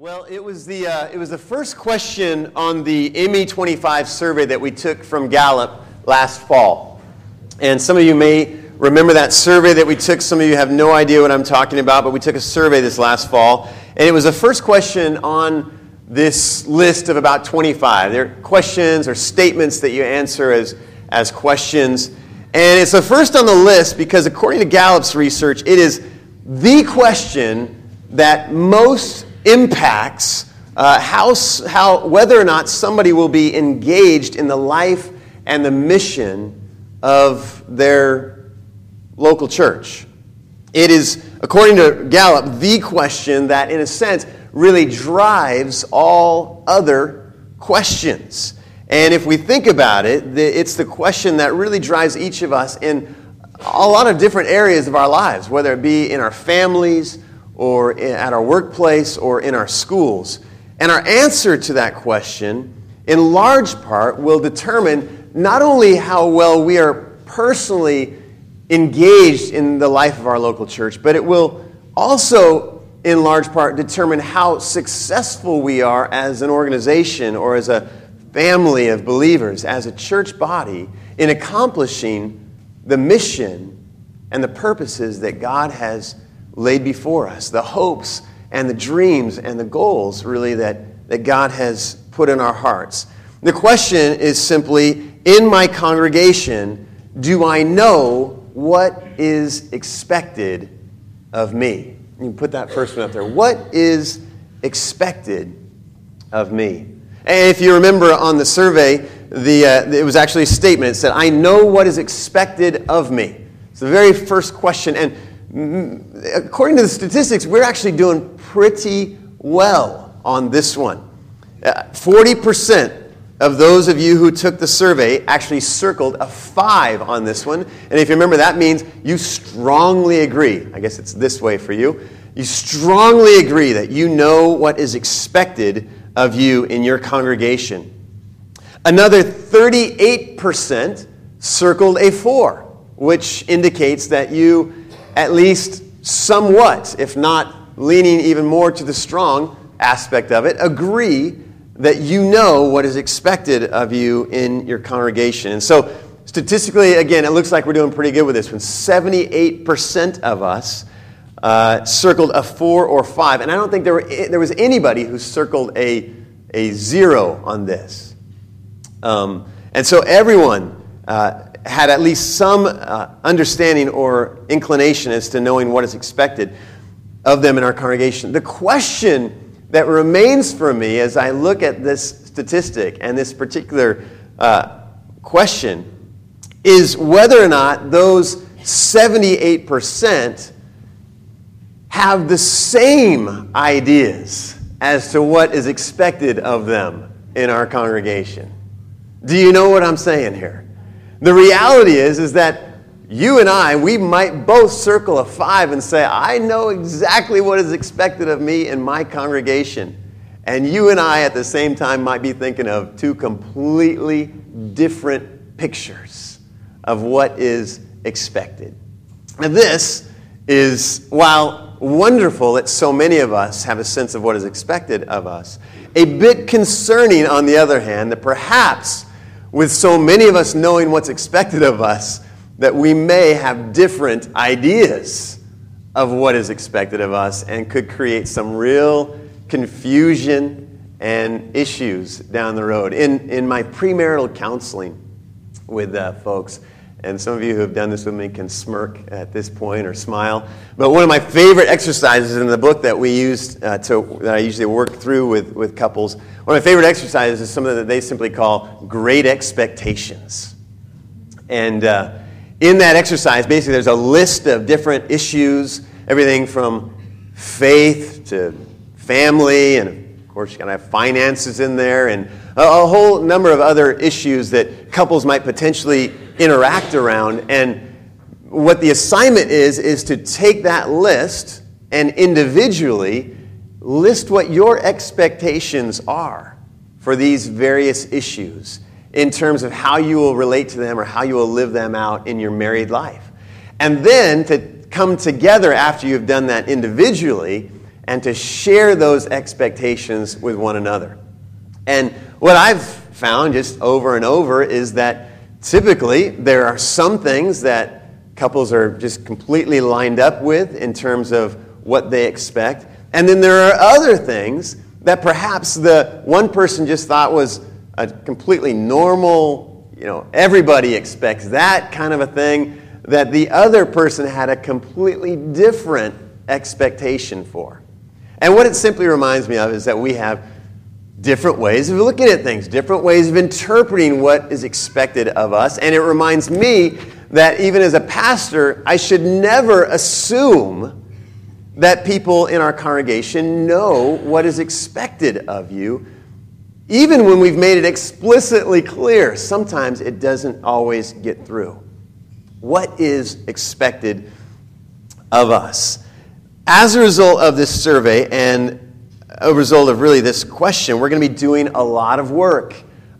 Well, it was the uh, it was the first question on the ME25 survey that we took from Gallup last fall, and some of you may remember that survey that we took. Some of you have no idea what I'm talking about, but we took a survey this last fall, and it was the first question on this list of about 25. They're questions or statements that you answer as as questions, and it's the first on the list because according to Gallup's research, it is the question that most impacts uh, how, how, whether or not somebody will be engaged in the life and the mission of their local church. It is, according to Gallup, the question that, in a sense, really drives all other questions. And if we think about it, it's the question that really drives each of us in a lot of different areas of our lives, whether it be in our families or at our workplace or in our schools? And our answer to that question, in large part, will determine not only how well we are personally engaged in the life of our local church, but it will also, in large part, determine how successful we are as an organization or as a family of believers, as a church body, in accomplishing the mission and the purposes that God has laid before us, the hopes and the dreams and the goals, really, that, that God has put in our hearts. The question is simply in my congregation, do I know what is expected of me? You can put that first one up there. What is expected of me? And if you remember on the survey, the, uh, it was actually a statement. It said, I know what is expected of me. It's the very first question. And according to the statistics, we're actually doing pretty well on this one. 40% uh, of those of you who took the survey actually circled a five on this one. And if you remember, that means you strongly agree. I guess it's this way for you. You strongly agree that you know what is expected of you in your congregation. Another 38% circled a four, which indicates that you at least somewhat, if not leaning even more to the strong aspect of it, agree that you know what is expected of you in your congregation. And so, statistically, again, it looks like we're doing pretty good with this one. 78% of us uh, circled a four or five. And I don't think there, were, there was anybody who circled a, a zero on this. Um, and so, everyone. Uh, had at least some uh, understanding or inclination as to knowing what is expected of them in our congregation. The question that remains for me as I look at this statistic and this particular uh, question is whether or not those 78% have the same ideas as to what is expected of them in our congregation. Do you know what I'm saying here? The reality is, is that you and I, we might both circle a five and say, I know exactly what is expected of me in my congregation. And you and I, at the same time, might be thinking of two completely different pictures of what is expected. And this is, while wonderful that so many of us have a sense of what is expected of us, a bit concerning, on the other hand, that perhaps with so many of us knowing what's expected of us, that we may have different ideas of what is expected of us and could create some real confusion and issues down the road. In, in my premarital counseling with uh, folks, and some of you who have done this with me can smirk at this point or smile. But one of my favorite exercises in the book that we used uh, to, that I usually work through with, with couples, one of my favorite exercises is something that they simply call great expectations. And uh, in that exercise, basically, there's a list of different issues, everything from faith to family, and of course, you gotta have finances in there, and a, a whole number of other issues that couples might potentially interact around. And what the assignment is, is to take that list and individually list what your expectations are for these various issues in terms of how you will relate to them or how you will live them out in your married life. And then to come together after you've done that individually and to share those expectations with one another. And what I've found just over and over is that typically there are some things that couples are just completely lined up with in terms of what they expect. And then there are other things that perhaps the one person just thought was a completely normal, you know, everybody expects that kind of a thing that the other person had a completely different expectation for. And what it simply reminds me of is that we have different ways of looking at things, different ways of interpreting what is expected of us. And it reminds me that even as a pastor, I should never assume that people in our congregation know what is expected of you. Even when we've made it explicitly clear, sometimes it doesn't always get through. What is expected of us? As a result of this survey and a result of really this question, we're going to be doing a lot of work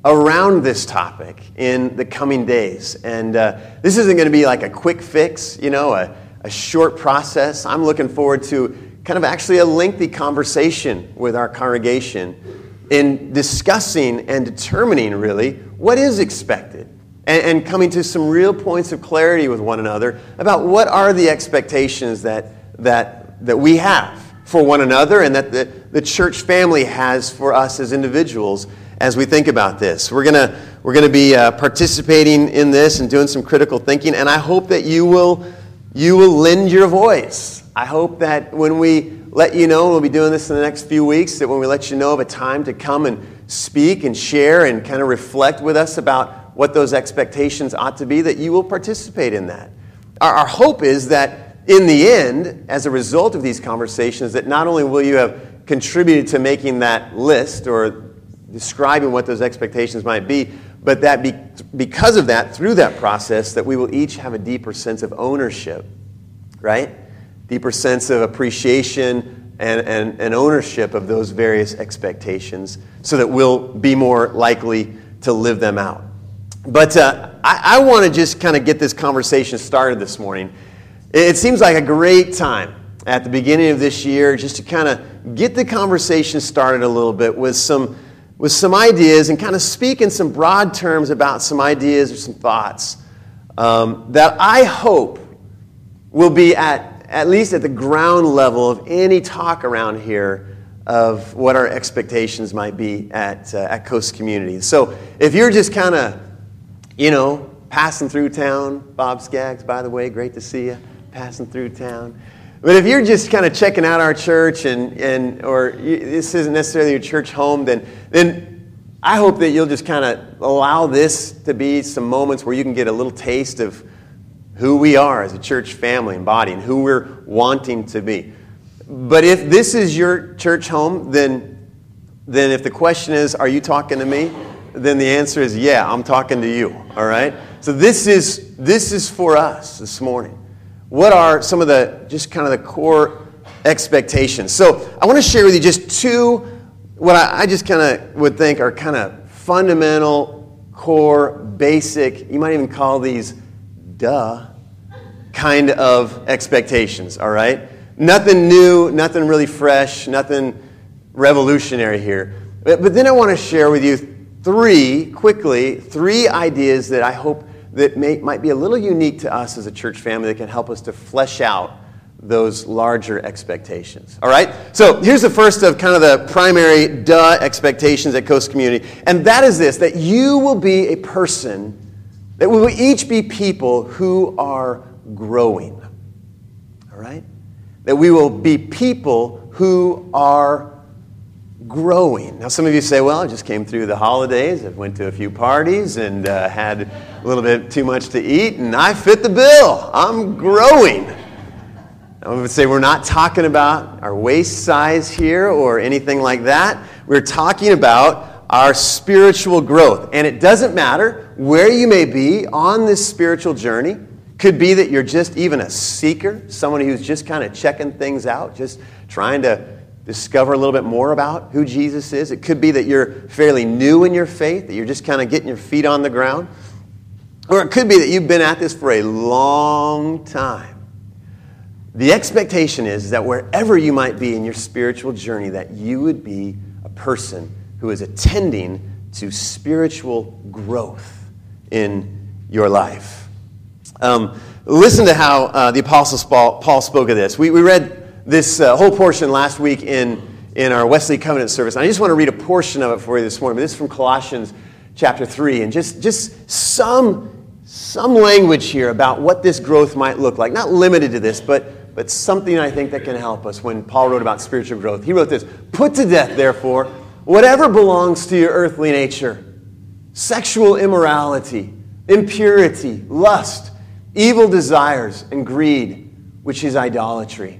around this topic in the coming days. And uh, this isn't going to be like a quick fix, you know, a, a short process. I'm looking forward to kind of actually a lengthy conversation with our congregation in discussing and determining really what is expected and, and coming to some real points of clarity with one another about what are the expectations that, that, that we have for one another and that the, the church family has for us as individuals as we think about this. We're going we're gonna be uh, participating in this and doing some critical thinking, and I hope that you will, you will lend your voice. I hope that when we let you know, we'll be doing this in the next few weeks, that when we let you know of a time to come and speak and share and kind of reflect with us about what those expectations ought to be, that you will participate in that. Our, our hope is that in the end, as a result of these conversations, that not only will you have contributed to making that list or describing what those expectations might be, but that be, because of that, through that process, that we will each have a deeper sense of ownership, right? Deeper sense of appreciation and, and, and ownership of those various expectations so that we'll be more likely to live them out. But uh, I, I want to just kind of get this conversation started this morning it seems like a great time at the beginning of this year just to kind of get the conversation started a little bit with some, with some ideas and kind of speak in some broad terms about some ideas or some thoughts um, that I hope will be at, at least at the ground level of any talk around here of what our expectations might be at, uh, at Coast Community. So if you're just kind of, you know, passing through town, Bob Skaggs, by the way, great to see you passing through town. But if you're just kind of checking out our church and, and or you, this isn't necessarily your church home, then, then I hope that you'll just kind of allow this to be some moments where you can get a little taste of who we are as a church family and body and who we're wanting to be. But if this is your church home, then, then if the question is, are you talking to me? Then the answer is, yeah, I'm talking to you, all right? So this is, this is for us this morning what are some of the just kind of the core expectations? So I want to share with you just two, what I, I just kind of would think are kind of fundamental, core, basic, you might even call these duh kind of expectations, all right? Nothing new, nothing really fresh, nothing revolutionary here. But, but then I want to share with you three, quickly, three ideas that I hope that may, might be a little unique to us as a church family that can help us to flesh out those larger expectations. All right? So here's the first of kind of the primary duh expectations at Coast Community, and that is this that you will be a person, that we will each be people who are growing. All right? That we will be people who are growing. Now, some of you say, well, I just came through the holidays, I went to a few parties and uh, had a little bit too much to eat, and I fit the bill. I'm growing. I would say we're not talking about our waist size here or anything like that. We're talking about our spiritual growth. And it doesn't matter where you may be on this spiritual journey. Could be that you're just even a seeker, someone who's just kind of checking things out, just trying to discover a little bit more about who Jesus is. It could be that you're fairly new in your faith, that you're just kind of getting your feet on the ground. Or it could be that you've been at this for a long time. the expectation is that wherever you might be in your spiritual journey, that you would be a person who is attending to spiritual growth in your life. Um, listen to how uh, the Apostle Paul, spoke of this. We, we read this uh, whole portion last week in, in our Wesley Covenant service. And I just want to read a portion of it for you this morning. This is from Colossians chapter 3. And just, just some, some language here about what this growth might look like. Not limited to this, but but something I think that can help us when Paul wrote about spiritual growth. He wrote this Put to death, therefore, whatever belongs to your earthly nature sexual immorality, impurity, lust, evil desires, and greed, which is idolatry.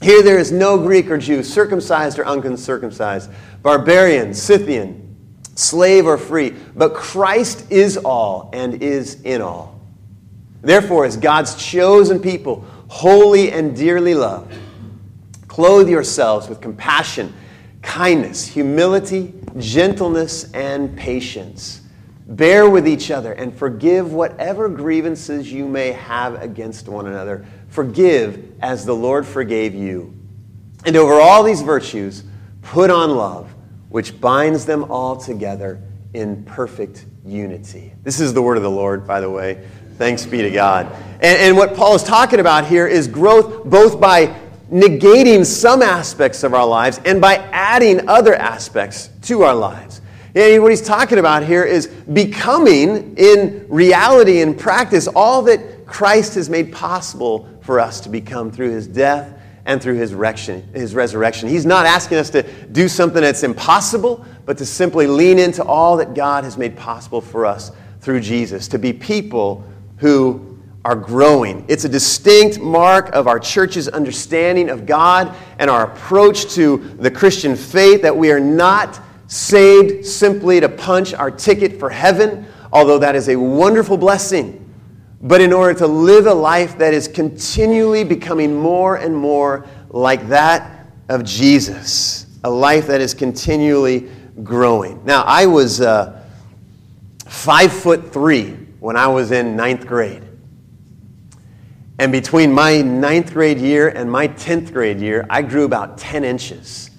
Here there is no Greek or Jew, circumcised or uncircumcised, barbarian, Scythian, slave or free, but Christ is all and is in all. Therefore, as God's chosen people, holy and dearly loved, clothe yourselves with compassion, kindness, humility, gentleness, and patience. Bear with each other and forgive whatever grievances you may have against one another. Forgive as the Lord forgave you. And over all these virtues, put on love, which binds them all together in perfect unity. This is the word of the Lord, by the way. Thanks be to God. And, and what Paul is talking about here is growth both by negating some aspects of our lives and by adding other aspects to our lives. And what he's talking about here is becoming, in reality and practice, all that Christ has made possible for us to become through his death and through his resurrection. He's not asking us to do something that's impossible, but to simply lean into all that God has made possible for us through Jesus, to be people who are growing. It's a distinct mark of our church's understanding of God and our approach to the Christian faith that we are not saved simply to punch our ticket for heaven, although that is a wonderful blessing, but in order to live a life that is continually becoming more and more like that of Jesus, a life that is continually growing. Now, I was uh, five foot three when I was in ninth grade. And between my ninth grade year and my 10th grade year, I grew about 10 inches.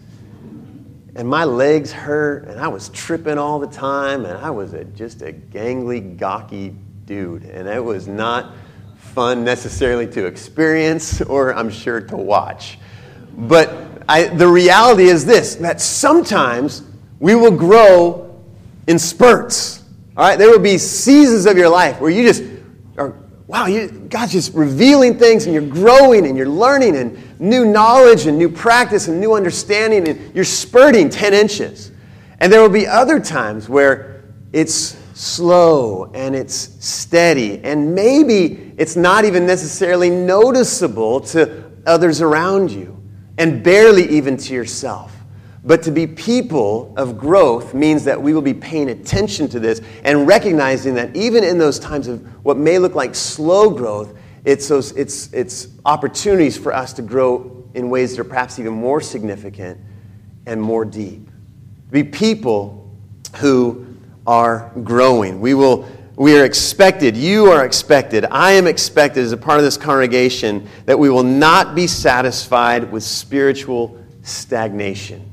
And my legs hurt, and I was tripping all the time, and I was a, just a gangly, gawky dude. And it was not fun necessarily to experience or I'm sure to watch. But I, the reality is this that sometimes we will grow in spurts. All right, there will be seasons of your life where you just are, wow, you, God's just revealing things and you're growing and you're learning and new knowledge and new practice and new understanding and you're spurting 10 inches. And there will be other times where it's slow and it's steady and maybe it's not even necessarily noticeable to others around you and barely even to yourself. But to be people of growth means that we will be paying attention to this and recognizing that even in those times of what may look like slow growth, it's, those, it's, it's opportunities for us to grow in ways that are perhaps even more significant and more deep. To Be people who are growing. We will we are expected, you are expected, I am expected as a part of this congregation that we will not be satisfied with spiritual stagnation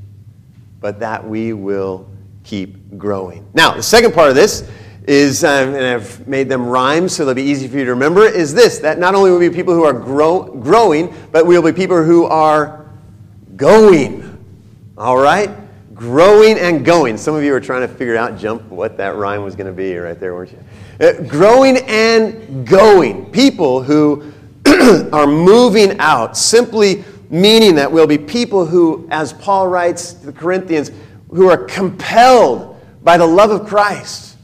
but that we will keep growing. Now, the second part of this is, um, and I've made them rhyme so they'll be easy for you to remember, is this that not only will we be people who are grow, growing, but we'll be people who are going. All right? Growing and going. Some of you are trying to figure out, jump, what that rhyme was going to be right there, weren't you? Uh, growing and going. People who are moving out, simply meaning that we'll be people who, as Paul writes to the Corinthians, who are compelled by the love of Christ,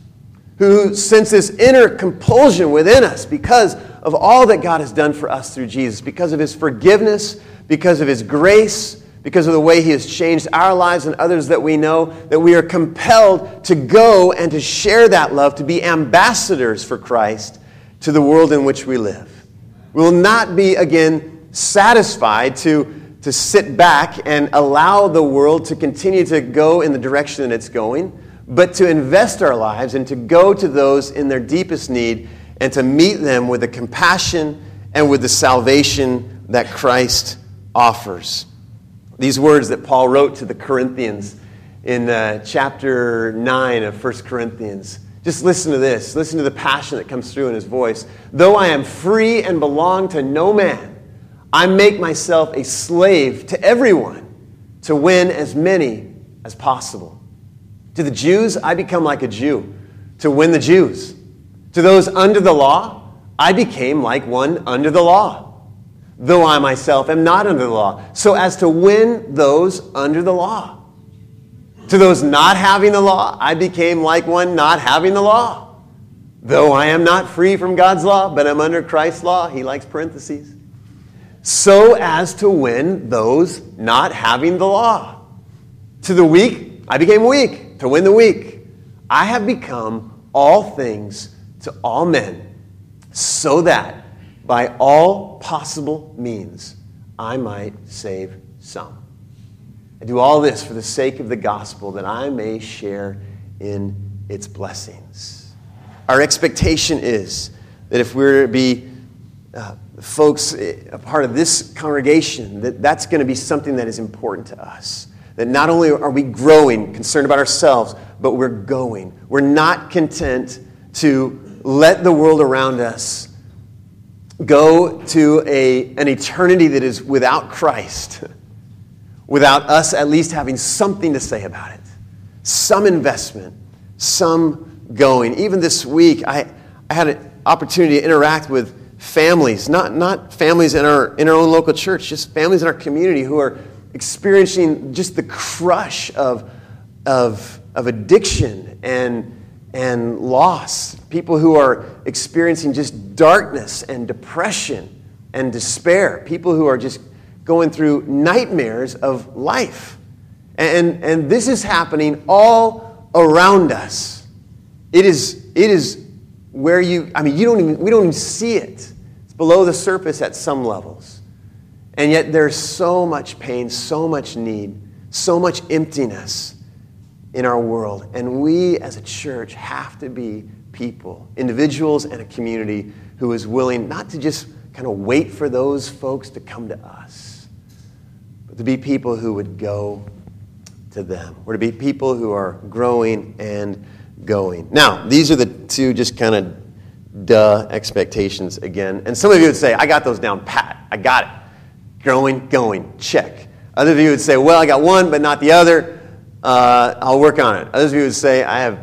who sense this inner compulsion within us because of all that God has done for us through Jesus, because of his forgiveness, because of His grace, because of the way He has changed our lives and others that we know, that we are compelled to go and to share that love, to be ambassadors for Christ to the world in which we live. We will not be, again, satisfied to, to sit back and allow the world to continue to go in the direction that it's going, but to invest our lives and to go to those in their deepest need and to meet them with the compassion and with the salvation that Christ offers. These words that Paul wrote to the Corinthians in uh, chapter 9 of 1 Corinthians. Just listen to this. Listen to the passion that comes through in his voice. Though I am free and belong to no man, I make myself a slave to everyone to win as many as possible. To the Jews, I become like a Jew to win the Jews. To those under the law, I became like one under the law though I myself am not under the law, so as to win those under the law. To those not having the law, I became like one not having the law. Though I am not free from God's law, but I'm under Christ's law, he likes parentheses. So as to win those not having the law. To the weak, I became weak to win the weak. I have become all things to all men, so that by all possible means, I might save some. I do all this for the sake of the gospel that I may share in its blessings. Our expectation is that if we're to be uh, folks, eh, a part of this congregation, that that's going to be something that is important to us. That not only are we growing, concerned about ourselves, but we're going. We're not content to let the world around us go to a, an eternity that is without Christ, without us at least having something to say about it, some investment, some going. Even this week, I, I had an opportunity to interact with families, not, not families in our, in our own local church, just families in our community who are experiencing just the crush of, of, of addiction and and loss, people who are experiencing just darkness and depression and despair, people who are just going through nightmares of life. And, and this is happening all around us. It is, it is where you, I mean, you don't even, we don't even see it. It's below the surface at some levels. And yet there's so much pain, so much need, so much emptiness in our world. And we as a church have to be people, individuals and a community who is willing not to just kind of wait for those folks to come to us, but to be people who would go to them. We're to be people who are growing and going. Now, these are the two just kind of duh expectations again. And some of you would say, I got those down pat. I got it. Growing, going, check. Other of you would say, well, I got one, but not the other uh, I'll work on it. Others of you would say, I have,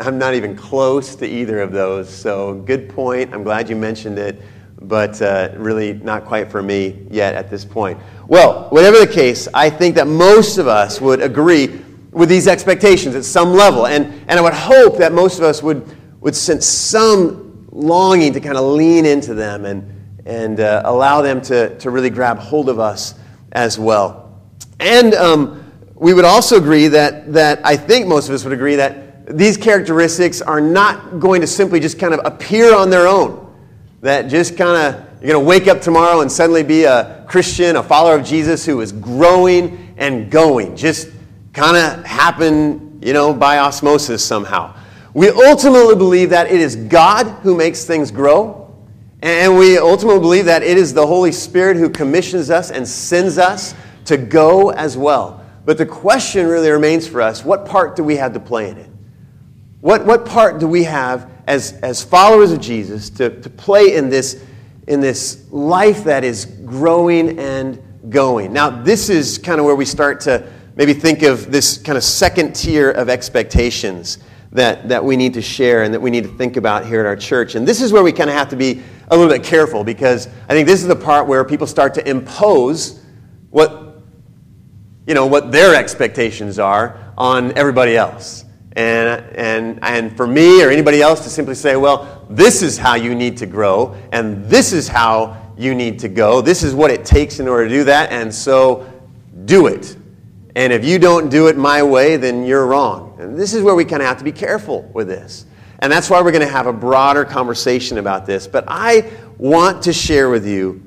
I'm not even close to either of those. So, good point. I'm glad you mentioned it, but uh, really not quite for me yet at this point. Well, whatever the case, I think that most of us would agree with these expectations at some level. And, and I would hope that most of us would, would sense some longing to kind of lean into them and, and uh, allow them to, to really grab hold of us as well. And um, we would also agree that, that I think most of us would agree that these characteristics are not going to simply just kind of appear on their own. That just kind of, you're going to wake up tomorrow and suddenly be a Christian, a follower of Jesus who is growing and going. Just kind of happen, you know, by osmosis somehow. We ultimately believe that it is God who makes things grow. And we ultimately believe that it is the Holy Spirit who commissions us and sends us to go as well. But the question really remains for us what part do we have to play in it? What, what part do we have as, as followers of Jesus to, to play in this, in this life that is growing and going? Now, this is kind of where we start to maybe think of this kind of second tier of expectations that, that we need to share and that we need to think about here at our church. And this is where we kind of have to be a little bit careful because I think this is the part where people start to impose what you know, what their expectations are on everybody else. And, and, and for me or anybody else to simply say, well, this is how you need to grow, and this is how you need to go. This is what it takes in order to do that, and so do it. And if you don't do it my way, then you're wrong. And this is where we kind of have to be careful with this. And that's why we're going to have a broader conversation about this. But I want to share with you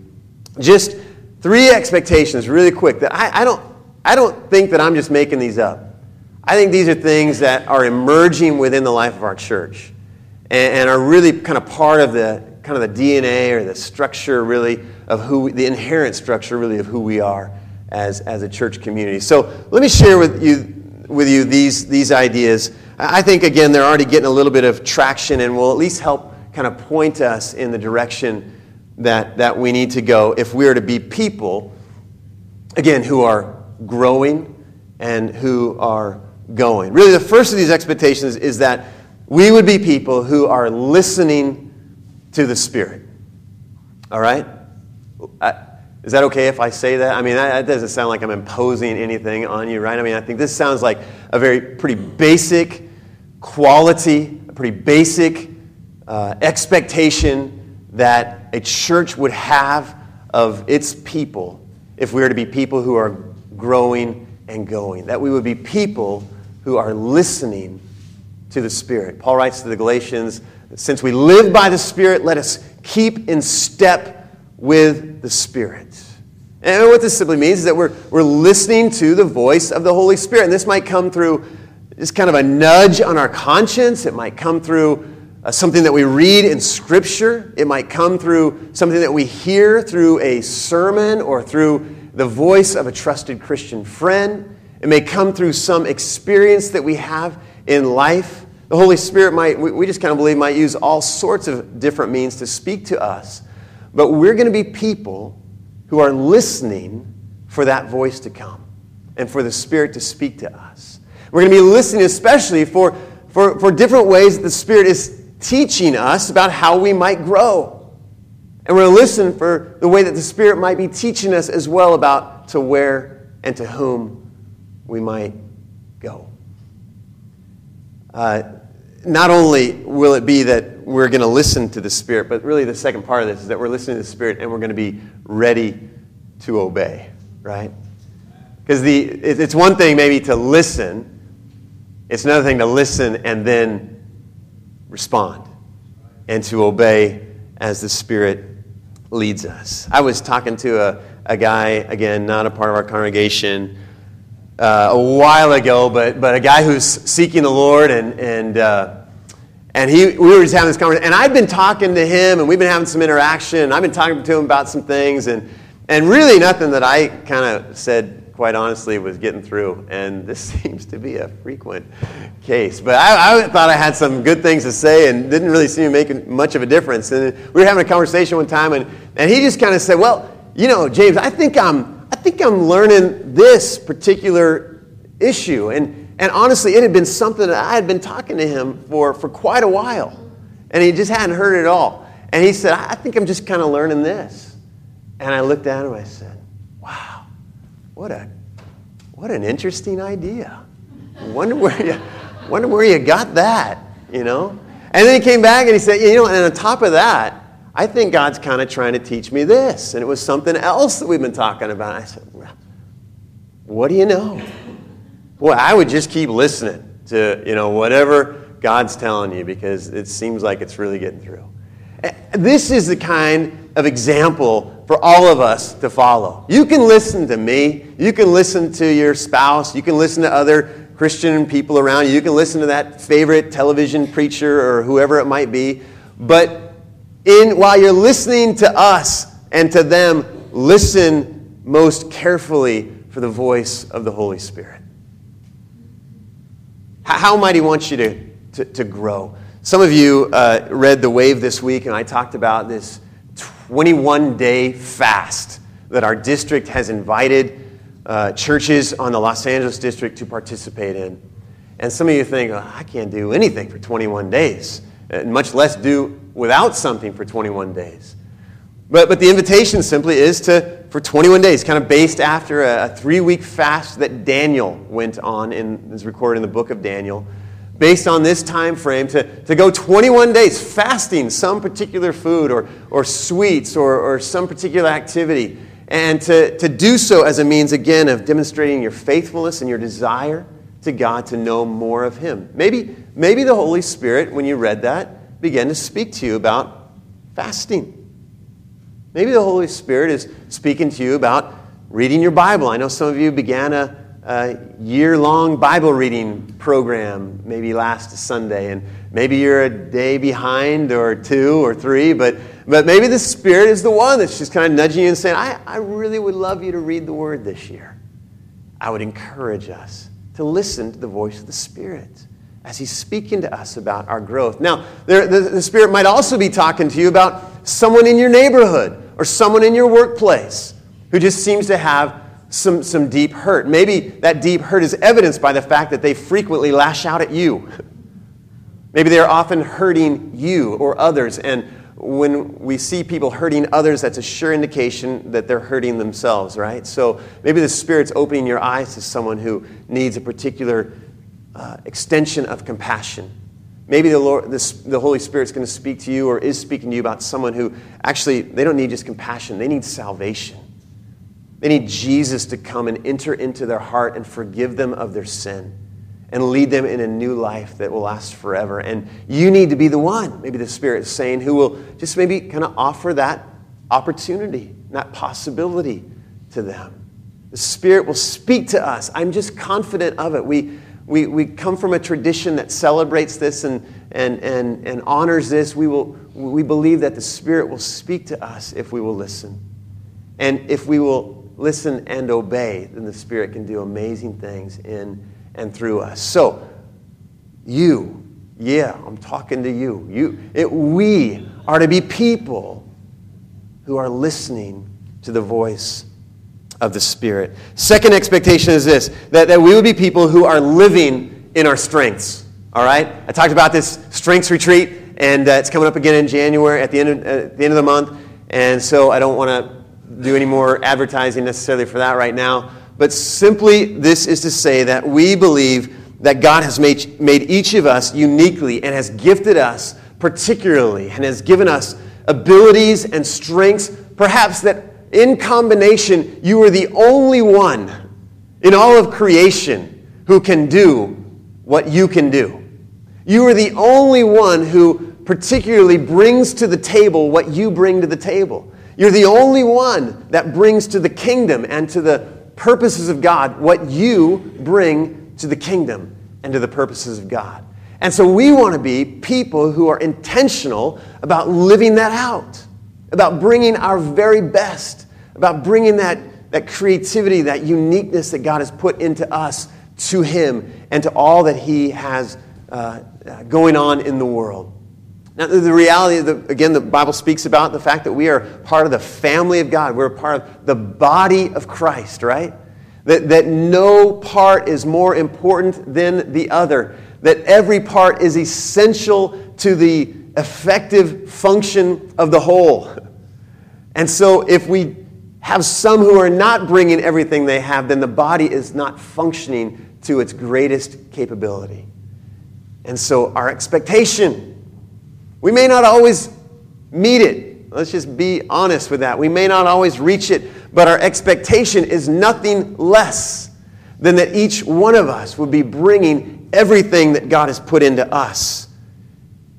just three expectations really quick that I, I, don't, I don't think that I'm just making these up. I think these are things that are emerging within the life of our church and, and are really kind of part of the kind of the DNA or the structure really of who the inherent structure really of who we are as, as a church community. So let me share with you with you these, these ideas. I think again they're already getting a little bit of traction and will at least help kind of point us in the direction that, that we need to go if we are to be people, again, who are growing and who are going. Really, the first of these expectations is that we would be people who are listening to the Spirit. All right? Is that okay if I say that? I mean, that, that, doesn't sound like I'm imposing anything on you, right? I mean, I think this sounds like a very pretty basic quality, a pretty basic uh, expectation that a church would have of its people if we were to be people who are growing and going. That we would be people who are listening to the Spirit. Paul writes to the Galatians, since we live by the Spirit, let us keep in step with the Spirit. And what this simply means is that we're, we're listening to the voice of the Holy Spirit. And this might come through just kind of a nudge on our conscience. It might come through uh, something that we read in Scripture. It might come through something that we hear through a sermon or through the voice of a trusted Christian friend. It may come through some experience that we have in life. The Holy Spirit might, we just kind of believe, might use all sorts of different means to speak to us. But we're going to be people who are listening for that voice to come and for the Spirit to speak to us. We're going to be listening especially for, for, for different ways that the Spirit is teaching us about how we might grow. And we're going to listen for the way that the Spirit might be teaching us as well about to where and to whom we might go. Uh, not only will it be that we're going to listen to the Spirit, but really the second part of this is that we're listening to the Spirit and we're going to be ready to obey, right? Because the, it's one thing maybe to listen, it's another thing to listen and then respond and to obey as the Spirit leads us. I was talking to a, a guy, again, not a part of our congregation, uh, a while ago, but, but a guy who's seeking the Lord, and, and, uh, and he, we were just having this conversation. And I've been talking to him, and we've been having some interaction, and I've been talking to him about some things, and, and really nothing that I kind of said, quite honestly, was getting through. And this seems to be a frequent case. But I, I thought I had some good things to say, and didn't really seem to make much of a difference. And we were having a conversation one time, and, and he just kind of said, Well, you know, James, I think I'm I think I'm learning this particular issue. And, and honestly, it had been something that I had been talking to him for, for quite a while. And he just hadn't heard it all. And he said, I think I'm just kind of learning this. And I looked at him I said, what, a, what an interesting idea. Wonder where, you, wonder where you got that, you know? And then he came back and he said, You know, and on top of that, I think God's kind of trying to teach me this. And it was something else that we've been talking about. I said, Well, What do you know? Well, I would just keep listening to, you know, whatever God's telling you because it seems like it's really getting through. This is the kind of example for all of us to follow. You can listen to me, you can listen to your spouse, you can listen to other Christian people around you, you can listen to that favorite television preacher or whoever it might be, but in while you're listening to us and to them, listen most carefully for the voice of the Holy Spirit. How might He want you to, to, to grow? Some of you uh, read The Wave this week, and I talked about this 21 day fast that our district has invited uh, churches on the Los Angeles district to participate in. And some of you think, oh, I can't do anything for 21 days, and much less do without something for 21 days. But, but the invitation simply is to, for 21 days, kind of based after a, a three week fast that Daniel went on, and is recorded in the book of Daniel. Based on this time frame to, to go 21 days fasting some particular food or, or sweets or, or some particular activity and to, to do so as a means again of demonstrating your faithfulness and your desire to god to know more of him. Maybe maybe the holy spirit when you read that began to speak to you about fasting. Maybe the holy spirit is speaking to you about reading your bible. I know some of you began a a year long Bible reading program maybe last Sunday. And maybe you're a day behind or two or three, but, but maybe the Spirit is the one that's just kind of nudging you and saying, I, I really would love you to read the Word this year. I would encourage us to listen to the voice of the Spirit as He's speaking to us about our growth. Now, there, the, the Spirit might also be talking to you about someone in your neighborhood or someone in your workplace who just seems to have some, some deep hurt. Maybe that deep hurt is evidenced by the fact that they frequently lash out at you. Maybe they are often hurting you or others. And when we see people hurting others, that's a sure indication that they're hurting themselves, right? So maybe the Spirit's opening your eyes to someone who needs a particular uh, extension of compassion. Maybe the, Lord, the Holy Spirit's going to speak to you or is speaking to you about someone who actually, they don't need just compassion, they need salvation. They need Jesus to come and enter into their heart and forgive them of their sin and lead them in a new life that will last forever. And you need to be the one, maybe the Spirit is saying, who will just maybe kind of offer that opportunity, that possibility to them. The Spirit will speak to us. I'm just confident of it. We, we, we come from a tradition that celebrates this and, and, and, and honors this. We, will, we believe that the Spirit will speak to us if we will listen. And if we will listen and obey, then the Spirit can do amazing things in and through us. So, you, yeah, I'm talking to you. You, it, we are to be people who are listening to the voice of the Spirit. Second expectation is this that, that we would be people who are living in our strengths. All right? I talked about this strengths retreat, and uh, it's coming up again in January at the, end of, uh, at the end of the month. And so I don't want to do any more advertising necessarily for that right now. But simply, this is to say that we believe that God has made, made each of us uniquely and has gifted us particularly and has given us abilities and strengths, perhaps that in combination, you are the only one in all of creation who can do what you can do. You are the only one who particularly brings to the table what you bring to the table. You're the only one that brings to the kingdom and to the purposes of God what you bring to the kingdom and to the purposes of God. And so we want to be people who are intentional about living that out, about bringing our very best, about bringing that, that creativity, that uniqueness that God has put into us to Him and to all that He has uh, going on in the world. Now, the reality, the, again, the Bible speaks about the fact that we are part of the family of God. We're part of the body of Christ, right? That, that no part is more important than the other. That every part is essential to the effective function of the whole. And so, if we have some who are not bringing everything they have, then the body is not functioning to its greatest capability. And so, our expectation we may not always meet it. Let's just be honest with that. We may not always reach it, but our expectation is nothing less than that each one of us would be bringing everything that God has put into us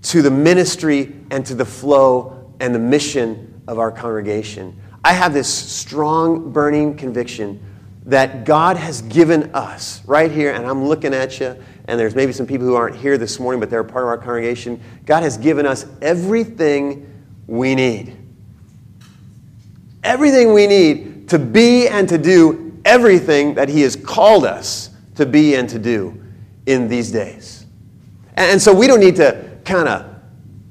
to the ministry and to the flow and the mission of our congregation. I have this strong, burning conviction that God has given us right here, and I'm looking at you, and there's maybe some people who aren't here this morning, but they're part of our congregation. God has given us everything we need. Everything we need to be and to do everything that He has called us to be and to do in these days. And so we don't need to kind of,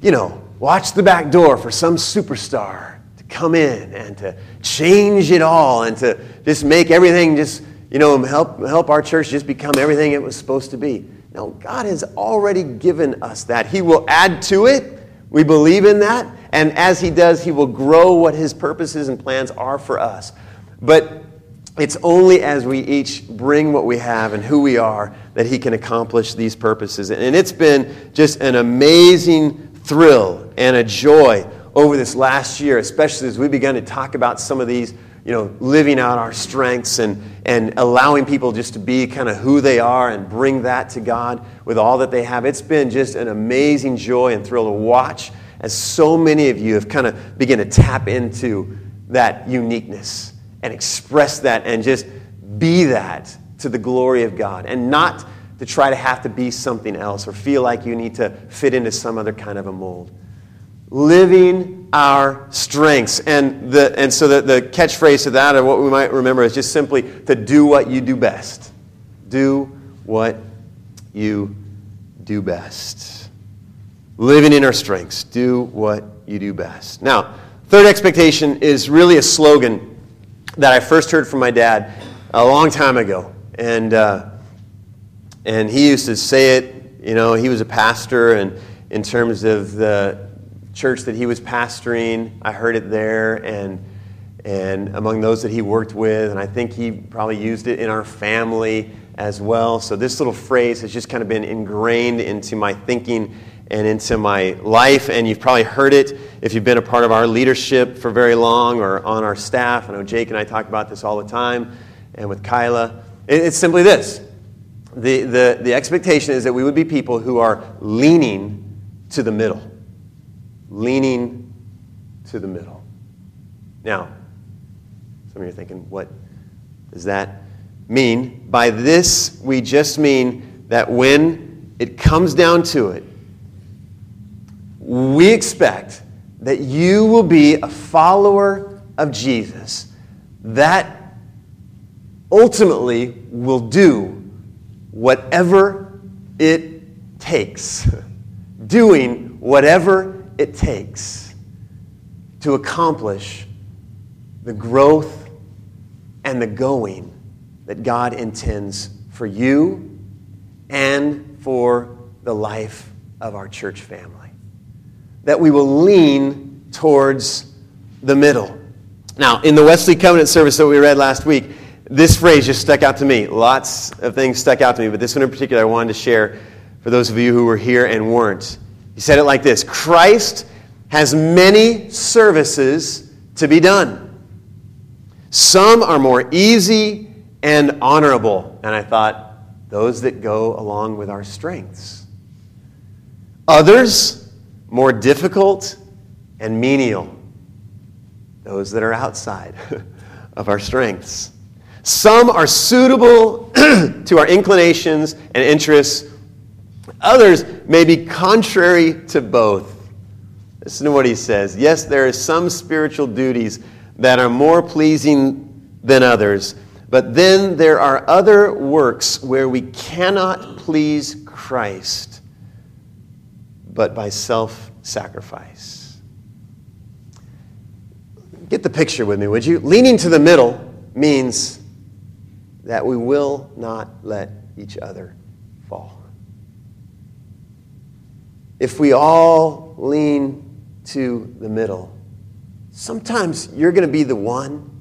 you know, watch the back door for some superstar to come in and to change it all and to just make everything just you know, help, help our church just become everything it was supposed to be. No, God has already given us that. He will add to it. We believe in that. And as He does, He will grow what His purposes and plans are for us. But it's only as we each bring what we have and who we are that He can accomplish these purposes. And it's been just an amazing thrill and a joy over this last year, especially as we began to talk about some of these, you know, living out our strengths and, and allowing people just to be kind of who they are and bring that to God with all that they have. It's been just an amazing joy and thrill to watch as so many of you have kind of begun to tap into that uniqueness and express that and just be that to the glory of God and not to try to have to be something else or feel like you need to fit into some other kind of a mold. Living our strengths. And, the, and so the, the catchphrase to that, or what we might remember, is just simply to do what you do best. Do what you do best. Living in our strengths. Do what you do best. Now, third expectation is really a slogan that I first heard from my dad a long time ago. And, uh, and he used to say it, you know, he was a pastor, and in terms of the church that he was pastoring, I heard it there, and, and among those that he worked with, and I think he probably used it in our family as well. So this little phrase has just kind of been ingrained into my thinking and into my life. And you've probably heard it if you've been a part of our leadership for very long or on our staff. I know Jake and I talk about this all the time, and with Kyla. It's simply this the, the, the expectation is that we would be people who are leaning to the middle. Leaning to the middle. Now, some of you are thinking, what does that mean? By this, we just mean that when it comes down to it, we expect that you will be a follower of Jesus that ultimately will do whatever it takes, doing whatever it takes to accomplish the growth and the going that God intends for you and for the life of our church family that we will lean towards the middle. Now, in the Wesley Covenant service that we read last week, this phrase just stuck out to me. Lots of things stuck out to me, but this one in particular I wanted to share for those of you who were here and weren't. He said it like this Christ has many services to be done. Some are more easy and honorable. And I thought, those that go along with our strengths. Others more difficult and menial, those that are outside of our strengths. Some are suitable to our inclinations and interests. Others may be contrary to both. Listen to what he says. Yes, there are some spiritual duties that are more pleasing than others, but then there are other works where we cannot please Christ but by self sacrifice. Get the picture with me, would you? Leaning to the middle means that we will not let each other fall. If we all lean to the middle, sometimes you're going to be the one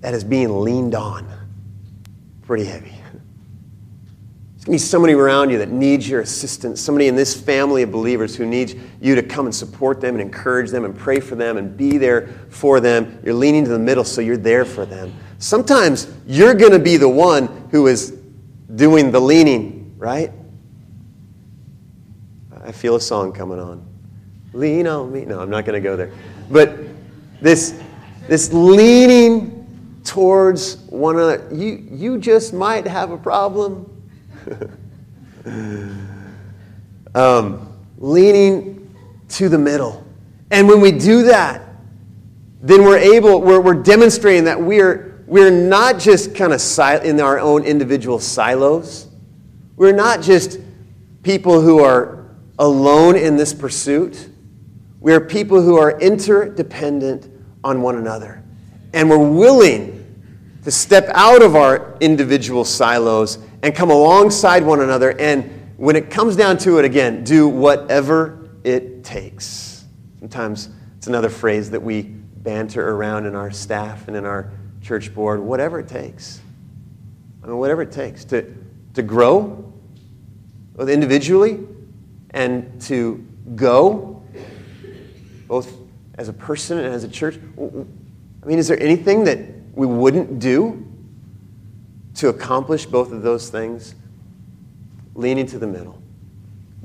that is being leaned on pretty heavy. There's going to be somebody around you that needs your assistance, somebody in this family of believers who needs you to come and support them and encourage them and pray for them and be there for them. You're leaning to the middle, so you're there for them. Sometimes you're going to be the one who is doing the leaning, right? I feel a song coming on. Lean on me. No, I'm not going to go there. But this, this leaning towards one another, you, you just might have a problem um, leaning to the middle. And when we do that, then we're able, we're, we're demonstrating that we're, we're not just kind of sil- in our own individual silos. We're not just people who are alone in this pursuit. We're people who are interdependent on one another. And we're willing to step out of our individual silos and come alongside one another. And when it comes down to it again, do whatever it takes. Sometimes it's another phrase that we banter around in our staff and in our church board, whatever it takes. I mean, whatever it takes to, to grow both individually and to go, both as a person and as a church. I mean, is there anything that we wouldn't do to accomplish both of those things? Leaning to the middle,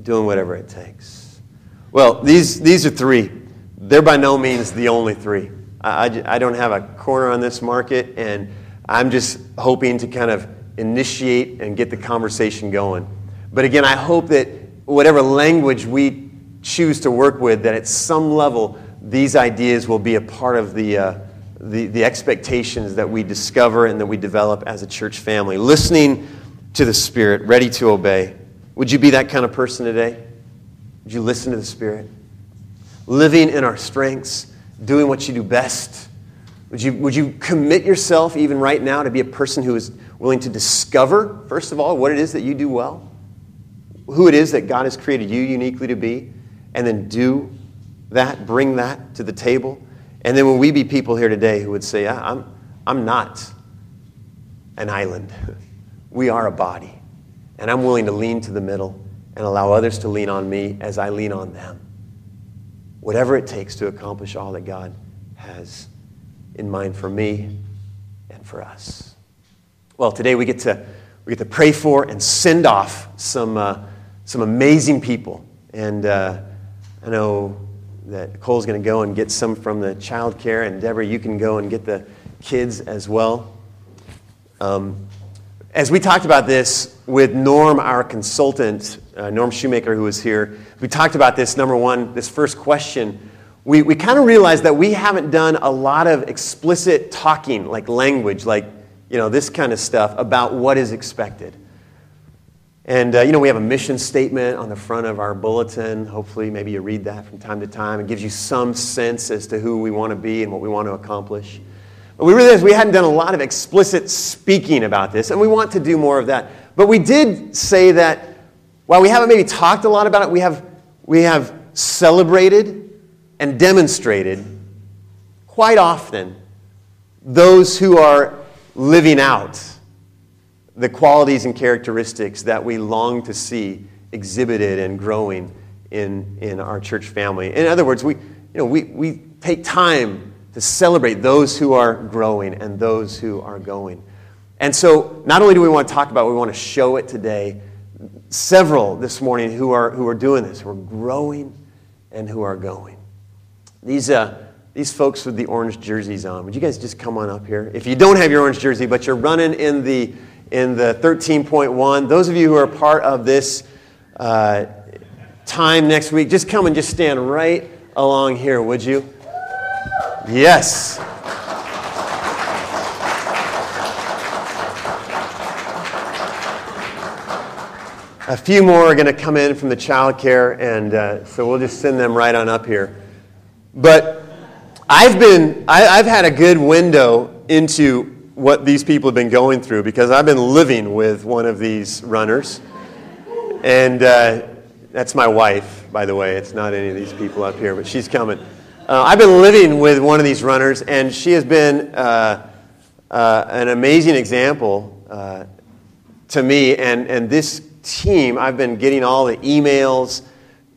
doing whatever it takes. Well, these, these are three. They're by no means the only three. I, I, I don't have a corner on this market, and I'm just hoping to kind of initiate and get the conversation going. But again, I hope that whatever language we choose to work with, that at some level these ideas will be a part of the, uh, the, the expectations that we discover and that we develop as a church family. Listening to the Spirit, ready to obey. Would you be that kind of person today? Would you listen to the Spirit? Living in our strengths, doing what you do best. Would you, would you commit yourself, even right now, to be a person who is willing to discover, first of all, what it is that you do well, who it is that God has created you uniquely to be, and then do that, bring that to the table? And then when we be people here today who would say, I'm, I'm not an island, we are a body. And I'm willing to lean to the middle and allow others to lean on me as I lean on them. Whatever it takes to accomplish all that God has in mind for me and for us. Well, today we get to, we get to pray for and send off some, uh, some amazing people. And uh, I know that Cole's going to go and get some from the child care, and Deborah, you can go and get the kids as well. Um, as we talked about this with Norm, our consultant, uh, Norm Shoemaker, who was here, we talked about this, number one, this first question. We, we kind of realized that we haven't done a lot of explicit talking, like language, like, you know, this kind of stuff about what is expected. And, uh, you know, we have a mission statement on the front of our bulletin. Hopefully, maybe you read that from time to time. It gives you some sense as to who we want to be and what we want to accomplish. But we realized we hadn't done a lot of explicit speaking about this, and we want to do more of that. But we did say that while we haven't maybe talked a lot about it, we have, we have celebrated and demonstrated quite often those who are living out the qualities and characteristics that we long to see exhibited and growing in, in our church family. In other words, we, you know, we, we take time to celebrate those who are growing and those who are going. And so, not only do we want to talk about it, we want to show it today. Several this morning who are, who are doing this, who are growing and who are going. These, uh, these folks with the orange jerseys on, would you guys just come on up here? If you don't have your orange jersey, but you're running in the in the 13.1. Those of you who are part of this uh, time next week, just come and just stand right along here, would you? Yes. A few more are going to come in from the child care, and uh, so we'll just send them right on up here. But I've been, I, have had a good window into what these people have been going through because I've been living with one of these runners. And uh, that's my wife, by the way. It's not any of these people up here, but she's coming. Uh, I've been living with one of these runners, and she has been uh, uh an amazing example uh, to me. And, and this team, I've been getting all the emails.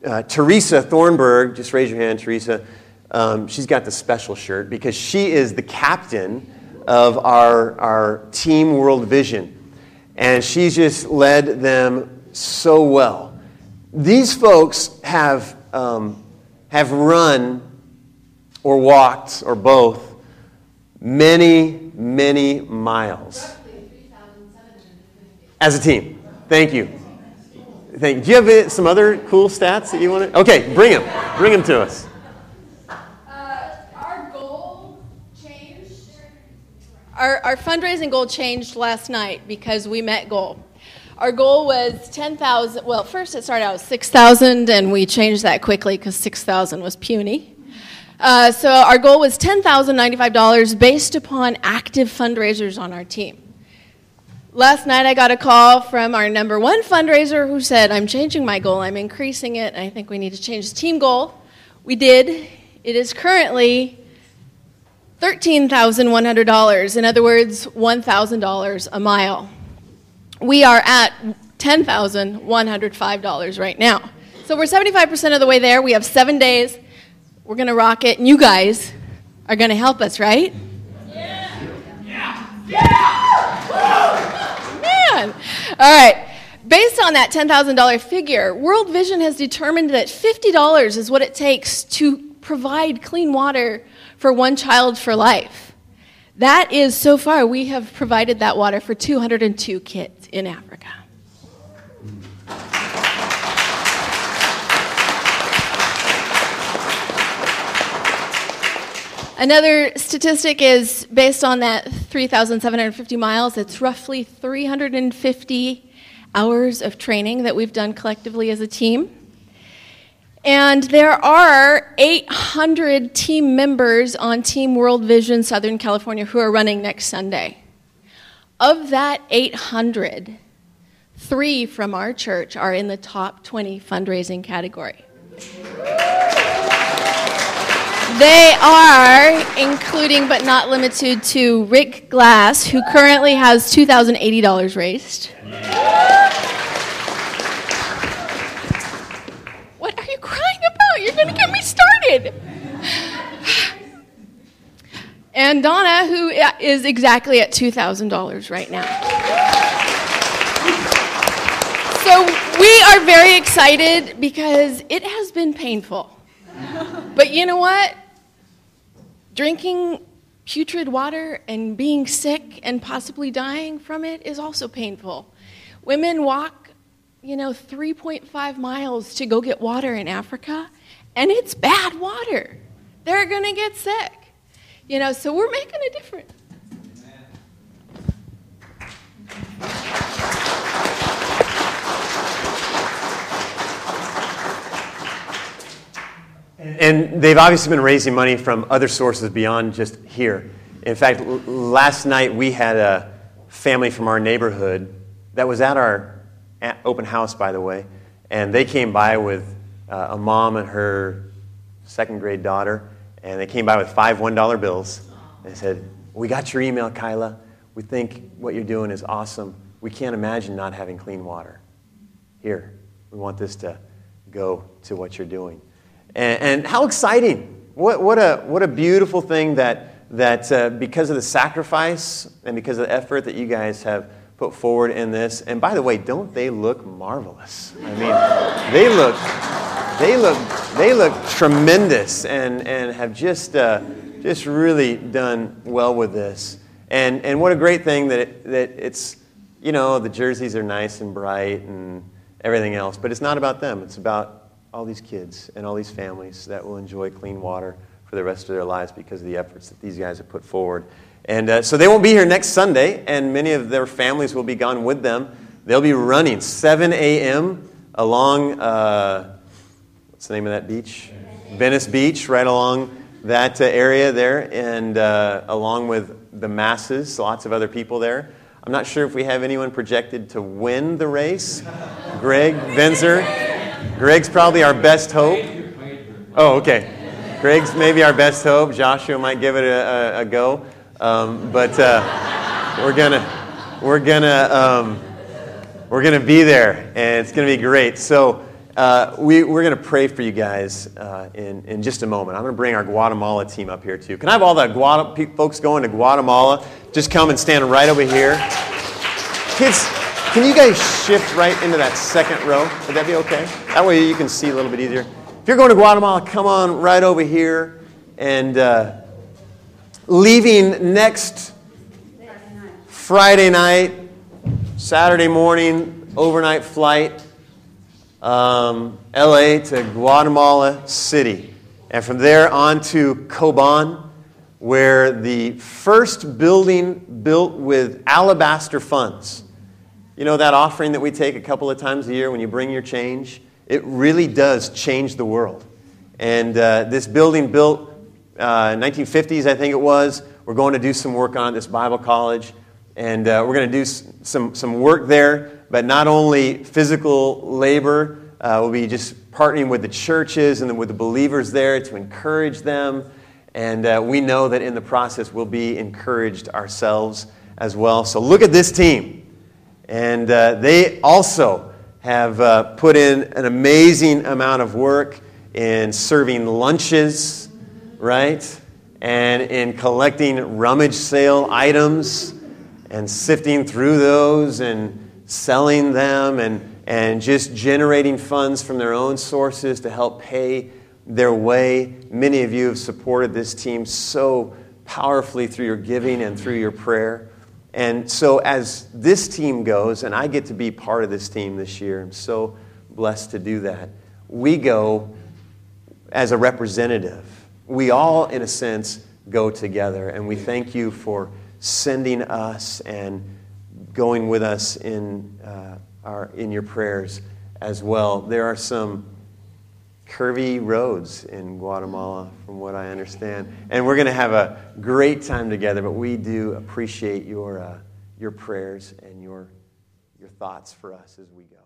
Uh, Teresa Thornburg, just raise your hand, Teresa. Um, she's got the special shirt because she is the captain of our, our team world vision. And she's just led them so well. These folks have, um, have run or walked or both many, many miles. As a team. Thank you. Thank you. Do you have some other cool stats that you want to? Okay, bring them. Bring them to us. Our, our fundraising goal changed last night because we met goal. Our goal was 10,000. Well, first it started out with 6,000, and we changed that quickly because 6,000 was puny. Uh, so our goal was $10,095 based upon active fundraisers on our team. Last night I got a call from our number one fundraiser who said, I'm changing my goal, I'm increasing it, I think we need to change the team goal. We did. It is currently $13,100. In other words, $1,000 a mile. We are at $10,105 right now. So we're 75% of the way there. We have seven days. We're going to rock it, and you guys are going to help us, right? Yeah. Yeah. Yeah. Man. All right. Based on that $10,000 figure, World Vision has determined that $50 is what it takes to provide clean water for one child for life. That is, so far, we have provided that water for 202 kids in Africa. Another statistic is based on that 3,750 miles, it's roughly 350 hours of training that we've done collectively as a team. And there are 800 team members on Team World Vision Southern California who are running next Sunday. Of that 800, three from our church are in the top 20 fundraising category. They are including but not limited to Rick Glass, who currently has $2,080 raised. You're going to get me started. And Donna, who is exactly at $2,000 right now. So we are very excited because it has been painful. But you know what? Drinking putrid water and being sick and possibly dying from it is also painful. Women walk, you know, 3.5 miles to go get water in Africa, and it's bad water. They're going to get sick. You know, so we're making a difference. And they've obviously been raising money from other sources beyond just here. In fact, last night we had a family from our neighborhood that was at our open house, by the way, and they came by with uh, a mom and her second grade daughter, and they came by with five $1 bills. They said, We got your email, Kyla. We think what you're doing is awesome. We can't imagine not having clean water. Here, we want this to go to what you're doing. And, and how exciting! What, what, a, what a beautiful thing that, that uh, because of the sacrifice and because of the effort that you guys have put forward in this. And by the way, don't they look marvelous? I mean, they look, they look, they look tremendous and, and have just, uh, just really done well with this. And, and what a great thing that, it, that it's, you know, the jerseys are nice and bright and everything else, but it's not about them. It's about all these kids and all these families that will enjoy clean water for the rest of their lives because of the efforts that these guys have put forward. And uh, so they won't be here next Sunday, and many of their families will be gone with them. They'll be running 7 a.m. along, uh, what's the name of that beach? Venice Beach, right along that uh, area there, and uh, along with the masses, lots of other people there. I'm not sure if we have anyone projected to win the race. Greg Venzer Greg's probably our best hope. Oh, okay. Greg's maybe our best hope. Joshua might give it a, a, a go. Um, but uh, we're gonna we're gonna um, we're gonna be there, and it's gonna be great. So uh, we we're gonna pray for you guys uh, in in just a moment. I'm gonna bring our Guatemala team up here too. Can I have all the Guatem- folks going to Guatemala? Just come and stand right over here. Kids, can you guys shift right into that second row? Would that be okay? That way you can see a little bit easier. If you're going to Guatemala, come on right over here. And uh, leaving next Friday night, Saturday morning, overnight flight, um, LA to Guatemala City. And from there on to Coban, where the first building built with alabaster funds you know, that offering that we take a couple of times a year when you bring your change, it really does change the world. And uh, this building built uh, 1950s, I think it was. We're going to do some work on this Bible college. And uh, we're going to do some, some work there, but not only physical labor, uh, we'll be just partnering with the churches and with the believers there to encourage them And uh, we know that in the process we'll be encouraged ourselves as well. So look at this team. And uh, they also have uh, put in an amazing amount of work in serving lunches, right? And in collecting rummage sale items and sifting through those and selling them and, and just generating funds from their own sources to help pay their way. Many of you have supported this team so powerfully through your giving and through your prayer. And so, as this team goes, and I get to be part of this team this year, I'm so blessed to do that. We go as a representative. We all, in a sense, go together. And we thank you for sending us and going with us in, uh, our, in your prayers as well. There are some curvy roads in Guatemala, from what I understand. And we're going to have a great time together, but we do appreciate your, uh, your prayers and your, your thoughts for us as we go.